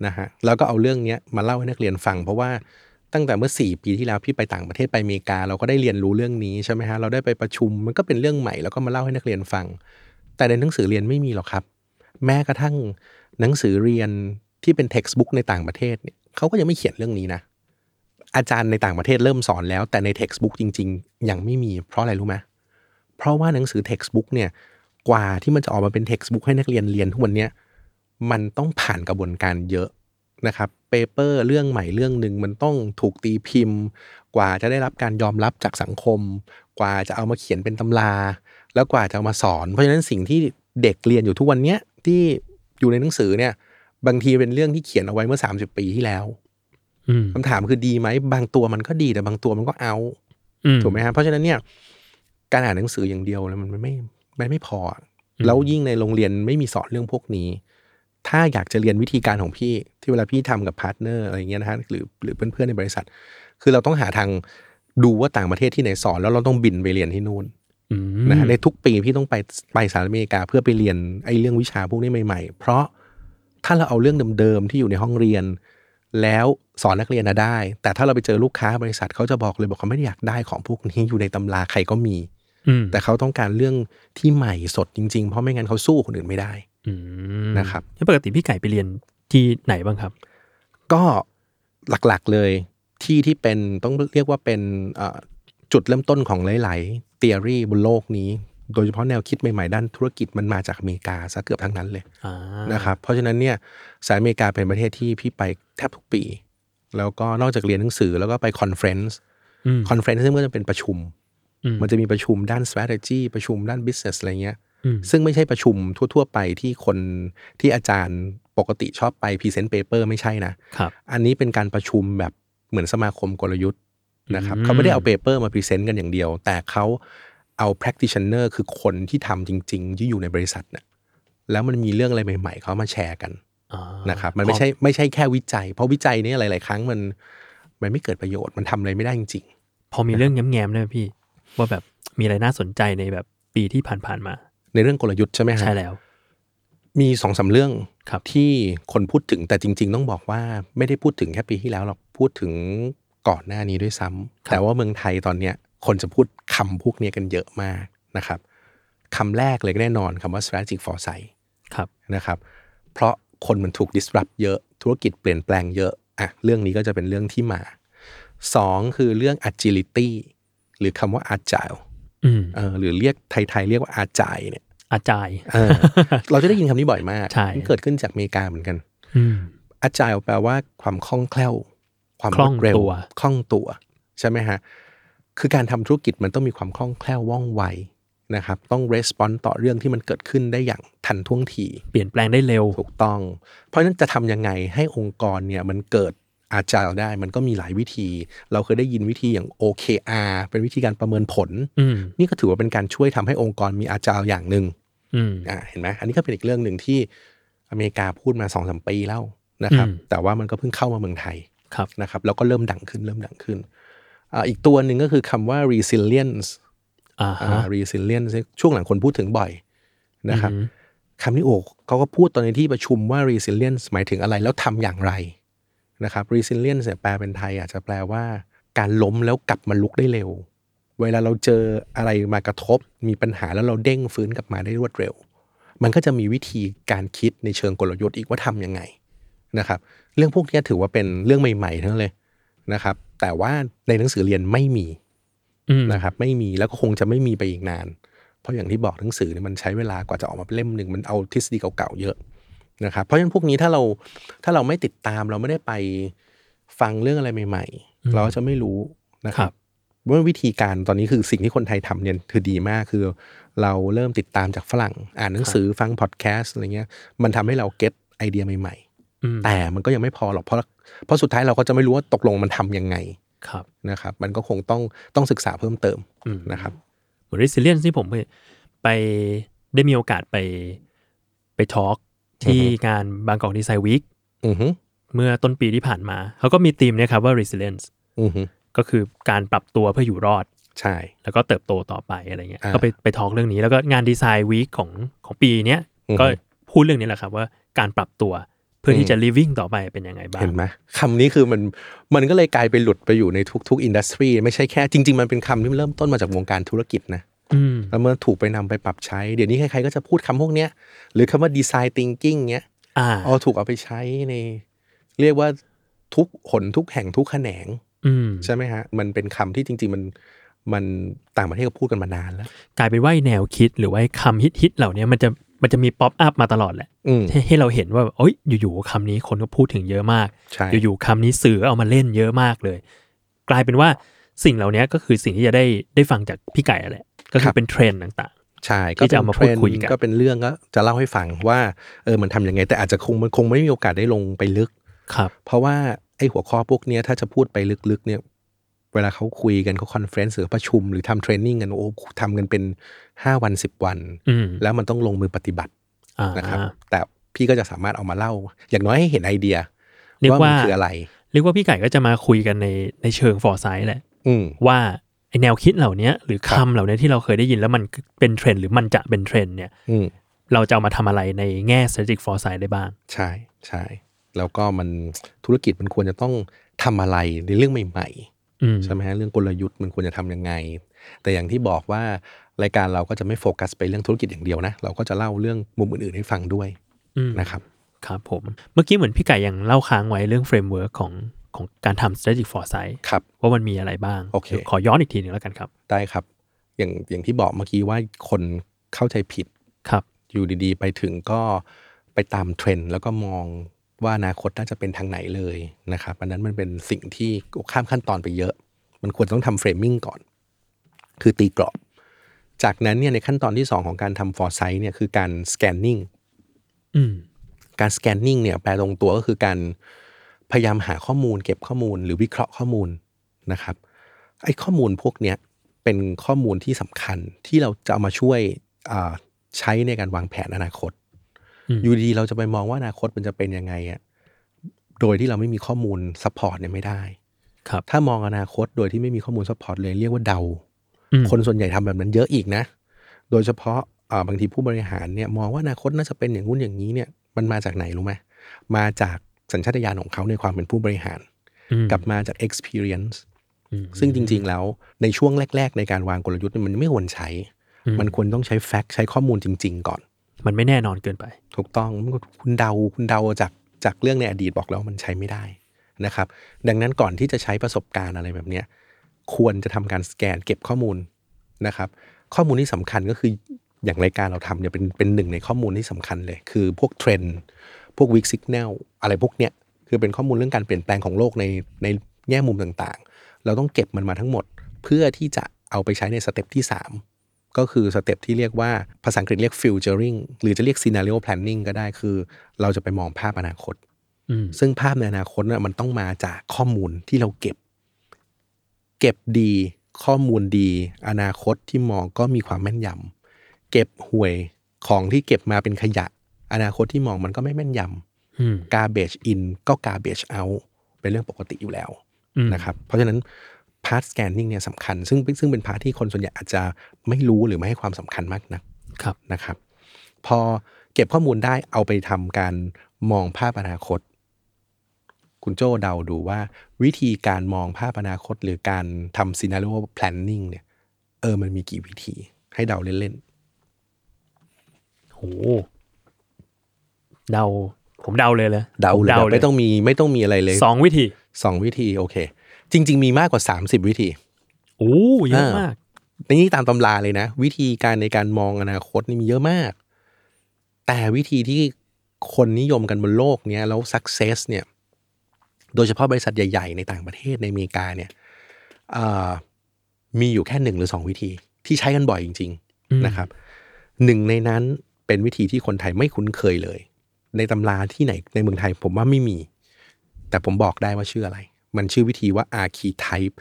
นะฮะ แล้วก็เอาเรื่องเนี้ยมาเล่าให้นักเรียนฟัง เพราะว่า ตั้งแต่เมื่อ 4 ปีที่แล้วพี่ไปต่างประเทศไปอเมริกา เราก็ได้เรียนรู้เรื่องนี้ใช่ไหมฮะเราได้ไปประชุมมันก็เป็นเรื่องใหม่แล้วก็มาเล่าให้นักเรียนฟัง แต่ในหนังสือเรียนไม่มีหรอกครับ แม้กระทั่งหนังสือเรียนที่เป็น textbook ในต่างประเทศเนี่ยเขาก็ยังไม่เขียนเรื่องนี้นะ อาจารย์ในต่างประเทศเริ่มสอนแล้ว แต่ใน textbook จริง ๆ ยังไม่มีเพราะอะไรรู้ไหมเพราะว่าหนังสือ textbook เนี่ยกว่าที่มันจะออกมาเป็น textbook ให้นักเรียนเรียนทุกวันเนี้ยมันต้องผ่านกระบวนการเยอะ นะครับเปเปอร์เรื่องใหม่เรื่องหนึ่งมันต้องถูกตีพิมพ์ กว่าจะได้รับการยอมรับจากสังคม กว่าจะเอามาเขียนเป็นตำรา แล้วกว่าจะเอามาสอน เพราะฉะนั้นสิ่งที่เด็กเรียนอยู่ทุกวันเนี้ยที่อยู่ในหนังสือเนี่ย บางทีเป็นเรื่องที่เขียนเอาไว้เมื่อ 30 ปีที่แล้วอืมคำถามคือดีไหมบางตัวมันก็ดีแต่บางตัวมันก็เอาท์อืมถูกไหมครับเพราะฉะนั้นเนี่ยการอ่านหนังสืออย่างเดียวแล้วมันไม่ไม่ไม่พออะแล้วยิ่งในโรงเรียนไม่มีสอนเรื่องพวกนี้ ถ้าอยากจะเรียนวิธีการของพี่ที่เวลาพี่ทำกับ partner อะไรเงี้ยนะฮะหรือหรือเพื่อนๆในบริษัท คือเราต้องหาทางดูว่าต่างประเทศที่ไหนสอนแล้วเราต้องบินไปเรียนที่นู่นอืมนะฮะในทุกปีพี่ต้องไปไปสหรัฐอเมริกาเพื่อไปเรียนไอ้เรื่องวิชาพวกนี้ใหม่ ๆ เพราะถ้าเราเอาเรื่องเดิมๆที่อยู่ในห้องเรียน แล้วสอนนักเรียนนะได้ แต่ถ้าเราไปเจอลูกค้าบริษัทเขาจะบอกเลยบอกเขาไม่ได้อยากได้ของพวกนี้อยู่ในตำราใครก็มีอืมแต่เขาต้องการเรื่องที่ใหม่สดจริง ๆ เพราะไม่งั้นเขาสู้คนอื่นไม่ได้อืม นะครับแล้วปกติพี่ไก่ไปเรียนที่ไหนบ้างครับ ก็หลักๆเลยที่ที่เป็นต้องเรียกว่าเป็นเอ่อจุดเริ่มต้นของหลายๆ theory บนโลกนี้ โดยเฉพาะแนวคิดใหม่ๆ ด้านธุรกิจมันมาจากอเมริกาซะเกือบทั้งนั้นเลยอ่านะครับ เพราะฉะนั้นเนี่ยสหรัฐอเมริกาเป็นประเทศที่พี่ไปแทบทุกปี แล้วก็นอกจากเรียนหนังสือแล้วก็ไป conference อืม conference ซึ่งก็จะเป็นประชุมอืมมันจะมีประชุมด้าน strategy ประชุมด้าน business อะไรเงี้ยอืม ซึ่งไม่ใช่ประชุมทั่ว ๆ ไปที่คนที่อาจารย์ปกติชอบไป present paper ไม่ใช่นะครับอันนี้เป็นการประชุมแบบเหมือนสมาคมกลยุทธ์นะครับอืมเขาไม่ได้เอา paper มา present กันอย่างเดียว แต่เขาเอา practitioner คือคนที่ทำจริง ๆ ที่อยู่ในบริษัทเนี่ยแล้วมันมีเรื่องอะไรใหม่ ๆ เขามาแชร์กันอ่านะครับมันไม่ใช่ไม่ใช่แค่วิจัย เพราะวิจัยเนี่ยหลาย ๆ ครั้งมันมันไม่เกิดประโยชน์มันทำอะไรไม่ได้จริงพอมีเรื่องแง้มๆได้ไหมพี่ ว่าแบบมีอะไรน่าสนใจในแบบปีที่ผ่านๆมาๆ ในเรื่องกลยุทธ์ใช่ไหมฮะใช่แล้ว มีสองสามเรื่องครับที่คนพูดถึงแต่จริง ๆ ต้องบอกว่าไม่ได้พูดถึงแค่ปีที่แล้วหรอกพูดถึงก่อนหน้านี้ด้วยซ้ำแต่ว่าเมืองไทยตอนเนี้ยคนจะพูดคำพวกเนี้ยกันเยอะมากนะครับคำแรกเลยก็แน่นอนคำว่า strategic foresight ครับนะครับ เพราะคนมันถูก disrupt เยอะธุรกิจเปลี่ยนแปลงเยอะอะเรื่องนี้ก็จะเป็นเรื่องที่มาสองคือเรื่อง agility หรือคำว่า agile อืม เออหรือเรียกไทยๆเรียกว่า agile เนี่ย อาจารย์เออเราจะได้ยินคำนี้บ่อยมากใช่มันเกิดขึ้นจากอเมริกาเหมือนกันอืม agile แปลว่าความคล่องแคล่ว ความคล่รองวดเร็วตัวคล่องตัว ใช่ไหมฮะ คือการทำธุรกิจมันต้องมีความคล่องแคล่วว่องไวนะครับ ต้อง response ต่อเรื่องที่มันเกิดขึ้นได้อย่างทันท่วงที เปลี่ยนแปลงได้เร็ว ถูกต้อง เพราะฉะนั้นจะทำยังไงให้องค์กรเนี่ยมันเกิด agile ได้มันก็มีหลายวิธี เราเคยได้ยินวิธีอย่าง OKR เป็นวิธีการประเมินผลอืมนี่ก็ถือว่าเป็นการช่วยทำให้องค์กรมี agile อย่างหนึ่งอืมอ่าเห็นไหมอันนี้ก็เป็นอีกเรื่องหนึ่งที่อเมริกาพูดมาสองสมปีแล้วนะครับอืมแต่ว่ามันก็เพิ่งเข้ามาเมืองไทยครับนะครับ แล้วก็เริ่มดังขึ้นเริ่มดังขึ้นอ่าอีกตัวหนึ่งก็คือคำว่า resilience อ่าอ่าฮะ resilience ช่วงหลังคนพูดถึงบ่อยนะครับอืมคำนี้โอ้เขาก็พูดตอนในที่ประชุมว่า resilience หมายถึงอะไรแล้วทำอย่างไร นะครับ resilience เนี่ยแปลเป็นไทยอาจจะแปลว่า การล้มแล้วกลับมาลุกได้เร็ว เวลาเราเจออะไรมากระทบ มีปัญหาแล้วเราเด้งฟื้นกลับมาได้รวดเร็ว มันก็จะมีวิธีการคิดในเชิงกลยุทธ์อีกว่าทำยังไงนะครับเรื่องพวกนี้ถือว่าเป็นเรื่องใหม่ๆทั้งนั้นเลยนะครับ แต่ว่าในหนังสือเรียนไม่มีอืมนะครับ ไม่มีแล้วก็คงจะไม่มีไปอีกนาน เพราะอย่างที่บอกหนังสือเนี่ยมันใช้เวลากว่าจะออกมาเป็นเล่มหนึ่งมันเอาทฤษฎีเก่าๆเยอะ นะครับเพราะฉะนั้นพวกนี้ถ้าเราถ้าเราไม่ติดตามเราไม่ได้ไปฟังเรื่องอะไรใหม่ ๆ เราก็จะไม่รู้นะคครัรับบว่าวิธีการตอนนี้คือสิ่งที่คนไทยทำเนี่ยคือดีมากคือเราเริ่มติดตามจากฝรั่ง อ่านหนังสือฟังพอดแคสต์อะไรเงี้ยมันทำให้เราเก็ตไอเดียใหม่อืมๆแต่มันก็ยังไม่พอหรอกเพราะเพราะสุดท้ายเราก็จะไม่รู้ว่าตกลงมันทำยังไงครับนะครับ มันก็คงต้องต้องศึกษาเพิ่มเติมอืมนะครับเหมือน resilience ที่ผมไปไปได้มีโอกาสไปไปทอล์ก ที่งานบางกอกดีไซน์วีคอือฮึเมื่อต้นปีที่ผ่านมา เขาก็มีธีมเนะครับว่า resilience อือฮึก็คือการปรับตัวเพื่ออยู่รอด ใช่ แล้วก็เติบโตต่อไปอะไรเงี้ยอ่าก็ไปไปทอล์กเรื่องนี้แล้วก็งานดีไซน์วีคของของปีเนี้ยอือฮึก็พูดเรื่องนี้แหละครับว่าการปรับตัวเพื่อที่จะ living ต่อไปเป็นยังไงบ้าง เห็นไหมคำนี้คือมันมันก็เลยกลายไปหลุดไปอยู่ในทุกๆอินดัสทรีไม่ใช่แค่จริง ๆ มันเป็นคำที่เริ่มต้นมาจากวงการธุรกิจนะอืม แล้วเมื่อถูกไปนำไปปรับใช้ เดี๋ยวนี้ใครๆก็จะพูดคำพวกเนี้ย หรือคำว่าดีไซน์ thinking เนี้ยอ่าเอาถูกเอาไปใช้ใน เรียกว่าทุกหนทุกแห่งทุกแขนงอืมใช่ไหมฮะ มันเป็นคำที่จริง ๆ มันมันต่างประเทศก็พูดกันมานานแล้ว กลายเป็นว่าไอ้แนวคิดหรือว่าไอ้คำฮิตฮิตๆเหล่านี้มันจะมันจะมีป๊อปอัพมาตลอดแหละอืมให้ให้เราเห็นว่าโอ้ยอยู่ๆคำนี้คนก็พูดถึงเยอะมากใช่อยู่ๆคำนี้สื่อเอามาเล่นเยอะมากเลย กลายเป็นว่าสิ่งเหล่านี้ก็คือสิ่งที่จะได้ได้ฟังจากพี่ไก่อะแหละ ก็คือเป็นเทรนด์ต่างใช่ที่จะเอามาพูดคุยกันก็เป็นเรื่องก็จะเล่าให้ฟังว่าเออมันทำยังไง แต่อาจจะคงมันคงไม่มีโอกาสได้ลงไปลึกๆครับ เพราะว่าไอ้หัวข้อพวกเนี้ยถ้าจะพูดไปลึกๆ เนี่ย เวลาเขาคุยกันเขา conference หรือประชุมหรือทำ training กันโอ้ทำกันเป็น5วัน10วันอืมแล้วมันต้องลงมือปฏิบัติอ่านะครับ แต่พี่ก็จะสามารถเอามาเล่า อย่างน้อยให้เห็นไอเดียเรียกว่าว่ามันคืออะไร เรียกว่าพี่ไก่ก็จะมาคุยกันในในเชิง foresight แหละอืมว่า ไอ้แนวคิดเหล่านี้หรือครัคำบเหล่านี้ที่เราเคยได้ยินแล้วมันเป็นเทรนด์หรือมันจะเป็นเทรนด์เนี่ยอืมเราจะเอามาทำอะไรในแง่ strategic foresight ได้บ้าง ใช่ใช่แล้วก็มันธุรกิจมันควรจะต้องทำอะไรในเรื่องใหม่อืมๆใช่ไหมฮะเรื่องกลยุทธ์มันควรจะทำยังไง แต่อย่างที่บอกว่ารายการเราก็จะไม่โฟกัสไปเรื่องธุรกิจอย่างเดียวนะ เราก็จะเล่าเรื่องมุมอื่นๆให้ฟังด้วยอืมนะครับ ครับผม เมื่อกี้เหมือนพี่ไก่ยังเล่าค้างไว้เรื่อง framework ของ ของการทำ strategic foresight ครับว่ามันมีอะไรบ้าง โอเคเดี๋ยวขอย้อนอีกทีหนึ่งแล้วกันครับ ได้ครับ อย่างอย่างที่บอกเมื่อกี้ว่าคนเข้าใจผิดครับ อยู่ดีๆ ไปถึงก็ไปตามเทรนด์แล้วก็มองว่าอนาคตน่าจะเป็นทางไหนเลยนะครับอันนั้นมันเป็นสิ่งที่ข้ามขั้นตอนไปเยอะ มันควรต้องทำเฟรมมิ่งก่อน คือตีกรอบ จากนั้นเนี่ยในขั้นตอนที่ 2 ของการทำฟอร์ไซต์เนี่ยคือการสแกนนิ่งอืมการสแกนนิ่งเนี่ยแปลตรงตัวก็คือการ พยายามหาข้อมูล เก็บข้อมูลหรือวิเคราะห์ข้อมูลนะครับไอ้ข้อมูลพวกเนี้ยเป็นข้อมูลที่สำคัญที่เราจะเอามาช่วยอ่าใช้ในการวางแผนอนาคตอืมอยู่ดีเราจะไปมองว่าอนาคตมันจะเป็นยังไงอะโดยที่เราไม่มีข้อมูล support เนี่ยไม่ได้ครับ ถ้ามองอนาคตโดยที่ไม่มีข้อมูล support เลยเรียกว่าเดาอืมคนส่วนใหญ่ทำแบบนั้นเยอะอีกนะ โดยเฉพาะอ่าบางทีผู้บริหารเนี่ยมองว่าอนาคตน่าจะเป็นอย่างงู้นอย่างนี้เนี่ย มันมาจากไหนรู้ไหมมาจาก สัญชาตญาณของเขาในความเป็นผู้บริหารอืมกับมาจาก experience อืมซึ่งจริง ๆ แล้วในช่วงแรก ๆ ในการวางกลยุทธ์เนี่ยมันไม่ควรใช้อืมมันควรต้องใช้แฟกต์ใช้ข้อมูลจริง ๆ ก่อน มันไม่แน่นอนเกินไป ถูกต้องคุณเดาคุณเดาจากจากเรื่องในอดีตบอกแล้วมันใช้ไม่ได้นะครับ ดังนั้นก่อนที่จะใช้ประสบการณ์อะไรแบบเนี้ยควรจะทำการสแกนเก็บข้อมูลนะครับ ข้อมูลที่สำคัญก็คืออย่างรายการเราทำเนี่ยเป็นเป็นหนึ่งในข้อมูลที่สำคัญเลย คือพวกเทรนด์ พวก weak signal อะไรพวกเนี้ยคือเป็นข้อมูลเรื่องการเปลี่ยนแปลงของโลกในในแง่มุมต่างๆ เราต้องเก็บมันมาทั้งหมด เพื่อที่จะเอาไปใช้ใน step ที่ 3 ก็คือ step ที่เรียกว่าภาษาอังกฤษเรียก futuring หรือจะเรียก scenario planning ก็ได้คือ เราจะไปมองภาพอนาคตอืมซึ่งภาพในอนาคตน่ะมันต้องมาจากข้อมูลที่เราเก็บ เก็บดีข้อมูลดี อนาคตที่มองก็มีความแม่นยำเก็บห่วยของที่เก็บมาเป็นขยะ อนาคตที่มองมันก็ไม่แม่นยำอืม garbage in ก็ garbage out เป็นเรื่องปกติอยู่แล้วอืมนะครับ เพราะฉะนั้น part scanning เนี่ยสำคัญ ซึ่งซึ่งเป็น part ที่คนส่วนใหญ่อาจจะไม่รู้หรือไม่ให้ความสำคัญมากนักครับนะครับ พอเก็บข้อมูลได้เอาไปทำการมองภาพอนาคต คุณโจ้เดาดูว่า วิธีการมองภาพอนาคต หรือการทำ scenario planning เนี่ย เออมันมีกี่วิธีให้เดาเล่นโห เดาผมเดาเลยเลยๆเดาเลยแบบไม่ต้องมีไม่ต้องมีอะไรเลยสองวิธีสองวิธีโอเค จริง ๆ มีมากกว่า30วิธีโอ้เยอะมากในนี้ตามตำราเลยนะ วิธีการในการมองอนาคตนี่มีเยอะมาก แต่วิธีที่คนนิยมกันบนโลกเนี้ยแล้ว success เนี่ย โดยเฉพาะบริษัทใหญ่ ๆ ในต่างประเทศในอเมริกาเนี่ยเอ่อมีอยู่แค่หนึ่งหรือสองวิธี ที่ใช้กันบ่อยจริงอืมๆนะครับหนึ่งในนั้นเป็นวิธีที่คนไทยไม่คุ้นเคยเลย ในตำราที่ไหนในเมืองไทย ผมว่าไม่มี แต่ผมบอกได้ว่าชื่ออะไร มันชื่อวิธีว่า archetype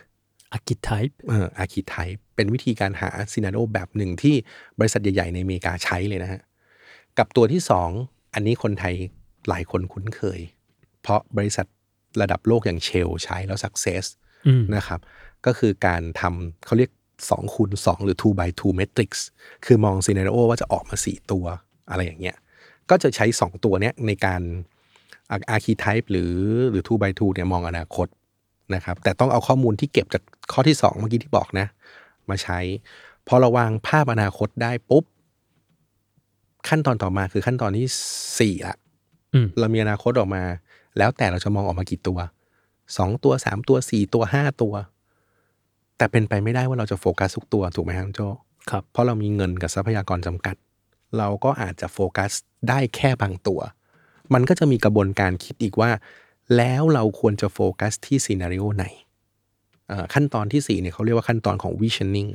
อาร์คิไทป์เออ archetype เป็นวิธีการหาซีนาโ o แบบหนึ่งที่บริษัทใหญ่ ๆ ในอเมริกาใช้เลยนะฮะ กับตัวที่สองอันนี้คนไทยหลายคนคุ้นเคย เพราะบริษัทระดับโลกอย่างเชลใช้แล้วสักเซสอืมนะครับ ก็คือการทำเขาเรียก2คูณ2หรือ2 by 2 matrix คือมองซีนาโ o ว่าจะออกมา 4 ตัวอะไรอย่างเงี้ย ก็จะใช้ 2 ตัวเนี้ยในการ archetype หรือหรือ2 by 2เนี่ยมองอนาคตนะครับแต่ต้องเอาข้อมูลที่เก็บจากข้อที่ 2 เมื่อกี้ที่บอกนะ มาใช้ พอเราวางภาพอนาคตได้ปุ๊บ ขั้นตอนต่อมาคือขั้นตอนที่สี่ละอืมเรามีอนาคตออกมา แล้วแต่เราจะมองออกมากี่ตัวสองตัวสามตัวสี่ตัวห้าตัว แต่เป็นไปไม่ได้ว่าเราจะโฟกัสทุกตัวถูกไหมครับคุณโจครับเพราะเรามีเงินกับทรัพยากรจำกัด เราก็อาจจะโฟกัสได้แค่บางตัว มันก็จะมีกระบวนการคิดอีกว่า แล้วเราควรจะโฟกัสที่ scenario ไหน ขั้นตอนที่สี่เนี่ยเขาเรียกว่าขั้นตอนของ visioning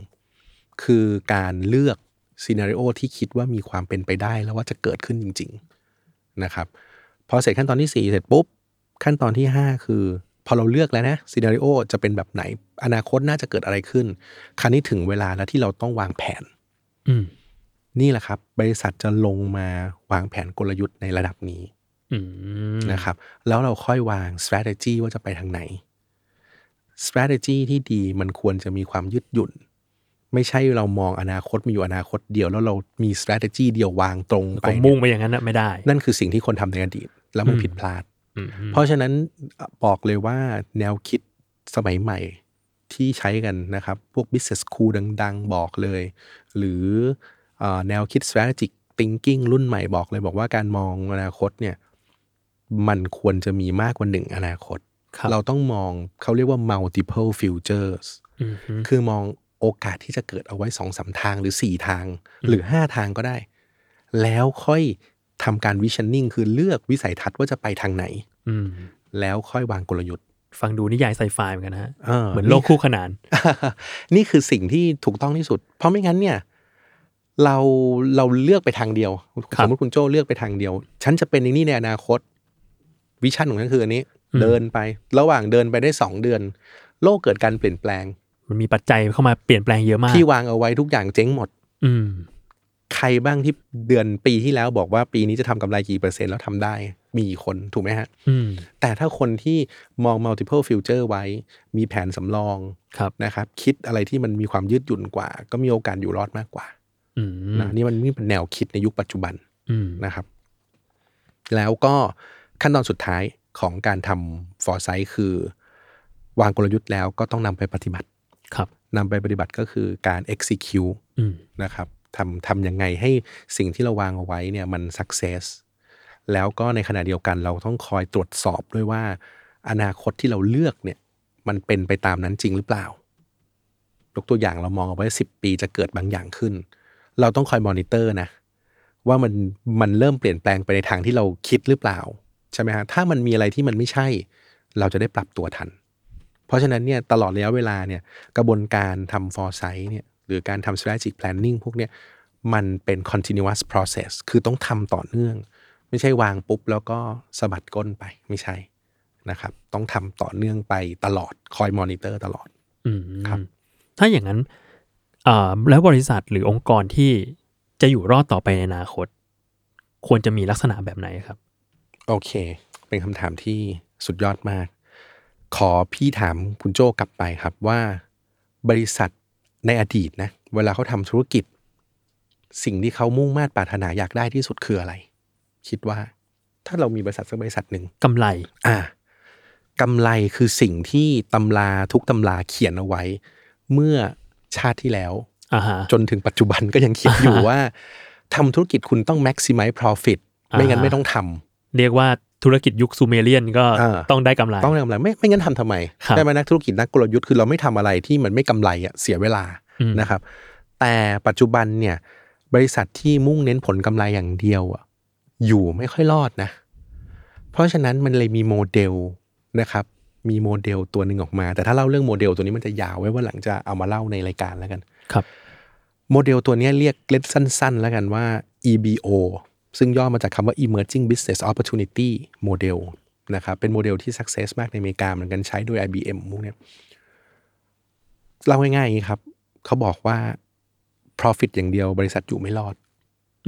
คือการเลือก scenario ที่คิดว่ามีความเป็นไปได้แล้วว่าจะเกิดขึ้นจริง ๆ นะครับ พอเสร็จขั้นตอนที่สี่เสร็จปุ๊บ ขั้นตอนที่ห้าคือ พอเราเลือกแล้วนะ scenario จะเป็นแบบไหน อนาคตน่าจะเกิดอะไรขึ้น คราวนี้ถึงเวลาแล้วที่เราต้องวางแผน อือ นี่แหละครับ บริษัทจะลงมาวางแผนกลยุทธ์ในระดับนี้อืมนะครับ แล้วเราค่อยวาง strategy ว่าจะไปทางไหน strategy ที่ดีมันควรจะมีความยืดหยุ่น ไม่ใช่เรามองอนาคตมีอยู่อนาคตเดียว แล้วเรามี strategy เดียววางตรงไปผมมุ่งไปอย่างนั้นนะไม่ได้ นั่นคือสิ่งที่คนทำในอดีต แล้วมันอืมผิดพลาดอืมเพราะฉะนั้นบอกเลยว่าแนวคิดสมัยใหม่ที่ใช้กันนะครับ พวก business school ดัง ๆ บอกเลย หรือเออ แนวคิด strategic thinking รุ่นใหม่บอกเลยบอกว่าการมองอนาคตเนี่ยมันควรจะมีมากกว่าหนึ่งอนาคตครับเราต้องมองเขาเรียกว่า multiple futures อืมฮึคือมองโอกาสที่จะเกิดเอาไว้สองสามทางหรือสี่ทาง หรือห้าทางก็ได้ แล้วค่อยทำการ visioning คือเลือกวิสัยทัศน์ว่าจะไปทางไหนอืมแล้วค่อยวางกลยุทธ์ ฟังดูนิยายไซไฟเหมือนกันนะฮะเออเหมือนโลกคู่ขนาน นี่คือสิ่งที่ถูกต้องที่สุด เพราะไม่งั้นเนี่ย เราเราเลือกไปทางเดียวครัสบมมติคุณโจ้เลือกไปทางเดียว ฉันจะเป็นอย่างนี้ในอนาคต วิชั่นของฉันคืออันนี้อืมเดินไป ระหว่างเดินไปได้สองเดือน โลกเกิดการเปลี่ยนแปลง มันมีปัจจัยเข้ามาเปลี่ยนแปลงเยอะมาก ที่วางเอาไว้ทุกอย่างเจ๊งหมด อืม ใครบ้างที่เดือนปีที่แล้วบอกว่าปีนี้จะทำกำไรกี่เปอร์เซ็นต์แล้วทำได้ มีกี่คนถูกไหมฮะอืมแต่ถ้าคนที่มอง multiple future ไว้ มีแผนสำรองครับนะครับ คิดอะไรที่มันมีความยืดหยุ่นกว่า ก็มีโอกาสอยู่รอดมากกว่าอืม นะนี่มันนี่เป็นแนวคิดในยุคปัจจุบันอืมนะครับ แล้วก็ขั้นตอนสุดท้ายของการทำ foresight คือ วางกลยุทธ์แล้วก็ต้องนำไปปฏิบัติครับนำไปปฏิบัติก็คือการ execute อืมนะครับทำทำยังไงให้สิ่งที่เราวางเอาไว้เนี่ยมัน success แล้วก็ในขณะเดียวกันเราต้องคอยตรวจสอบด้วยว่า อนาคตที่เราเลือกเนี่ย มันเป็นไปตามนั้นจริงหรือเปล่ายกตัวอย่างเรามองเอาไว้สิบปีจะเกิดบางอย่างขึ้น เราต้องคอยมอนิเตอร์นะ ว่ามันมันเริ่มเปลี่ยนแปลงไปในทางที่เราคิดหรือเปล่า ใช่ไหมฮะถ้ามันมีอะไรที่มันไม่ใช่ เราจะได้ปรับตัวทัน เพราะฉะนั้นเนี่ยตลอดระยะเวลาเนี่ยกระบวนการทำ foresight เนี่ยหรือการทำ strategic planning พวกเนี้ยมันเป็น continuous process คือต้องทำต่อเนื่อง ไม่ใช่วางปุ๊บแล้วก็สะบัดก้นไปไม่ใช่นะครับ ต้องทำต่อเนื่องไปตลอดคอยมอนิเตอร์ตลอดอืมครับถ้าอย่างนั้นอ่า แล้วบริษัทหรือองค์กรที่จะอยู่รอดต่อไปในอนาคต ควรจะมีลักษณะแบบไหนครับ โอเค เป็นคำถามที่สุดยอดมาก ขอพี่ถามคุณโจ้กลับไปครับว่า บริษัทในอดีตนะ เวลาเขาทำธุรกิจ สิ่งที่เขามุ่งมา่ปรารถนาอยากได้ที่สุดคืออะไร คิดว่า ถ้าเรามีบริษัทสักบริษัทหนึ่งกำไร อ่ากำไรคือสิ่งที่ตำราทุกตำราเขียนเอาไว้ เมื่อ ชาติที่แล้วอ่าฮะจนถึงปัจจุบันก็ยังเขียนอยู่ว่าทำธุรกิจคุณต้อง maximize profit ไม่งั้นอ่าไม่ต้องทำเรียกว่าธุรกิจยุคซูเมเรียนก็อ่าต้องได้กำไรต้องทำอะไรไม่ไม่งั้นทำทำไมครับใช่ไหมนักธุรกิจนักกลยุทธ์คือเราไม่ทำอะไรที่มันไม่กำไรอะเสียเวลาอืมนะครับ แต่ปัจจุบันเนี่ยบริษัทที่มุ่งเน้นผลกำไรอย่างเดียวอะอยู่ไม่ค่อยรอดนะ เพราะฉะนั้นมันเลยมีโมเดลนะครับ มีโมเดลตัวหนึ่งออกมา แต่ถ้าเล่าเรื่องโมเดลตัวนี้มันจะยาวไว้วันหลังจะเอามาเล่าในรายการแล้วกัน ครับ โมเดลตัวเนี้ยเรียกเล็ดสั้น ๆ แล้วกันว่า EBO ซึ่งย่อมาจากคำว่า Emerging Business Opportunity Model นะครับ เป็นโมเดลที่ success มากในอเมริกาเหมือนกันใช้โดย IBM พวกเนี้ยเล่าง่ายๆอย่างนี้ครับ เขาบอกว่า profit อย่างเดียวบริษัทอยู่ไม่รอด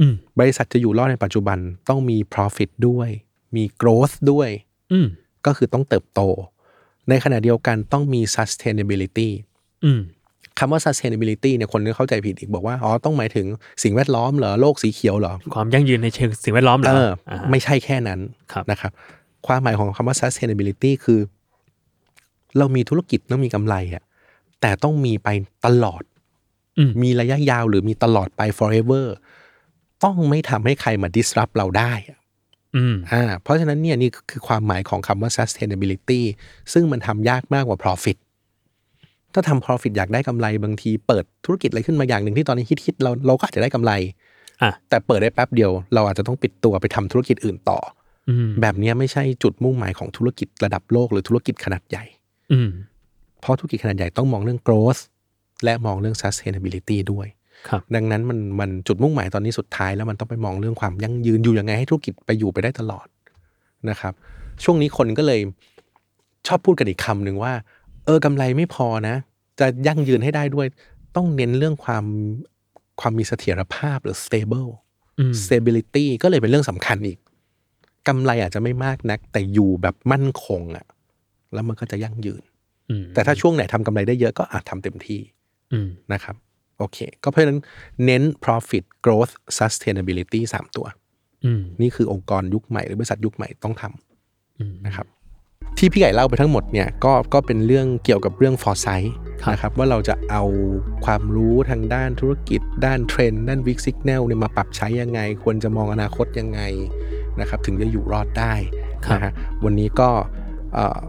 อืมบริษัทจะอยู่รอดในปัจจุบันต้องมี profit ด้วย มี growth ด้วยอืมก็คือต้องเติบโต ในขณะเดียวกันต้องมี sustainability อืมคำว่า sustainability เนี่ยคนก็เข้าใจผิดอีกบอกว่า อ๋อ ต้องหมายถึงสิ่งแวดล้อมเหรอ โลกสีเขียวเหรอ ความยั่งยืนในเชิงสิ่งแวดล้อมเหรเออออ่าไม่ใช่แค่นั้นครับนะครับ ความหมายของคำว่า sustainability คือ เรามีธุรกิจต้องมีกำไรอะแต่ต้องมีไปตลอดอืมมีระยะยาวหรือมีตลอดไป forever ต้องไม่ทำให้ใครมา disrupt เราได้ อะอืมอ่าเพราะฉะนั้นเนี่ยนี่คือความหมายของคำว่า sustainability ซึ่งมันทำยากมากกว่า profit ถ้าทำ profit อยากได้กำไรบางที เปิดธุรกิจอะไรขึ้นมาอย่างหนึ่งที่ตอนนี้ฮิตๆเราเราก็อาจจะได้กำไรอะแต่เปิดได้แป๊บเดียว เราอาจจะต้องปิดตัวไปทำธุรกิจอื่นต่ออืมแบบเนี้ยไม่ใช่จุดมุ่งหมายของธุรกิจระดับโลกหรือธุรกิจขนาดใหญ่อืมเพราะธุรกิจขนาดใหญ่ต้องมองเรื่อง growth และมองเรื่อง sustainability ด้วยครับ ดังนั้นมันมันจุดมุ่งหมายตอนนี้สุดท้ายแล้วมันต้องไปมองเรื่องความยั่งยืนอยู่ยังไงให้ธุรกิจไปอยู่ไปได้ตลอดนะครับ ช่วงนี้คนก็เลยชอบพูดกันอีกคำหนึ่งว่า เออกำไรไม่พอนะ จะยั่งยืนให้ได้ด้วย ต้องเน้นเรื่องความความมีเสถียรภาพหรือ stable อืม stability ก็เลยเป็นเรื่องสำคัญอีกกำไรอาจจะไม่มากนัก แต่อยู่แบบมั่นคงอะแล้วมันก็จะยั่งยืน อืมแต่ถ้าช่วงไหนทำกำไรได้เยอะก็อาจทำเต็มที่อืมนะครับ โอเค ก็เพราะฉะนั้นเน้น profit growth sustainability สามตัวอืมนี่คือองค์กรยุคใหม่หรือบริษัทยุคใหม่ต้องทำอืมนะครับ ที่พี่ไก่เล่าไปทั้งหมดเนี่ยก็ก็เป็นเรื่องเกี่ยวกับเรื่อง foresight ครับนะครับว่าเราจะเอาความรู้ทางด้านธุรกิจ ด้านเทรนด์ด้าน Weak Signal เนี่ยมาปรับใช้ยังไง ควรจะมองอนาคตยังไงนะครับ ถึงจะอยู่รอดได้ครับนะฮะวันนี้ก็เอ่อ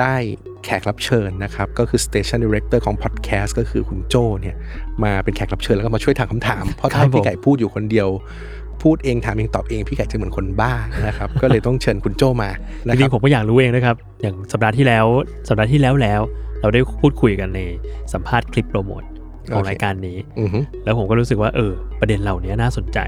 ได้ แขกรับเชิญนะครับ ก็คือ Station Director ของ Podcast ก็คือคุณโจเนี่ย มาเป็นแขกรับเชิญแล้วก็มาช่วยถามคำถาม เพราะถ้าให้พี่ไก่พูดอยู่คนเดียว พูดเองถามเองตอบเอง พี่ไก่จะเหมือนคนบ้านะครับ ก็เลยต้องเชิญคุณโจมาจนะคริรังๆผมก็อยากรู้เองนะครับ อย่างสัปดาห์ที่แล้ว สัปดาห์ที่แล้วแล้ว เราได้พูดคุยกันในสัมภาษณ์คลิปโปรโมทของโอเครายการนี้อือฮึแล้วผมก็รู้สึกว่าเออประเด็นเหล่านี้น่าสนใจ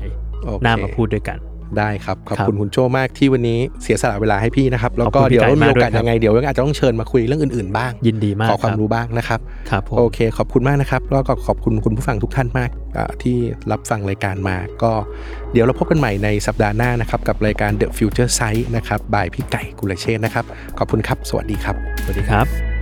โอเคน่ามาพูดด้วยกัน ได้ครับ ขอบครับคุณคุณโจมากที่วันนี้เสียสละเวลาให้พี่นะครับ แล้วก็ขอบคุณพี่เดี๋ยวไก่มีมากโอกาสด้วยครับยังไงเดี๋ยวอาจจะต้องเชิญมาคุยเรื่องอื่นๆบ้าง ยินดีมากขอความรับรู้บ้างนะครับครับผมโอเค ขอบคุณมากนะครับ แล้วก็ขอบคุณคุณผู้ฟังทุกท่านมากอ่าที่รับฟังรายการมา ก็เดี๋ยวเราพบกันใหม่ในสัปดาห์หน้านะครับ กับรายการ The Future Sight นะครับบายพี่ไก่กุลเชษฐ์นะครับ ขอบคุณครับ สวัสดีครับ สวัสดีครับ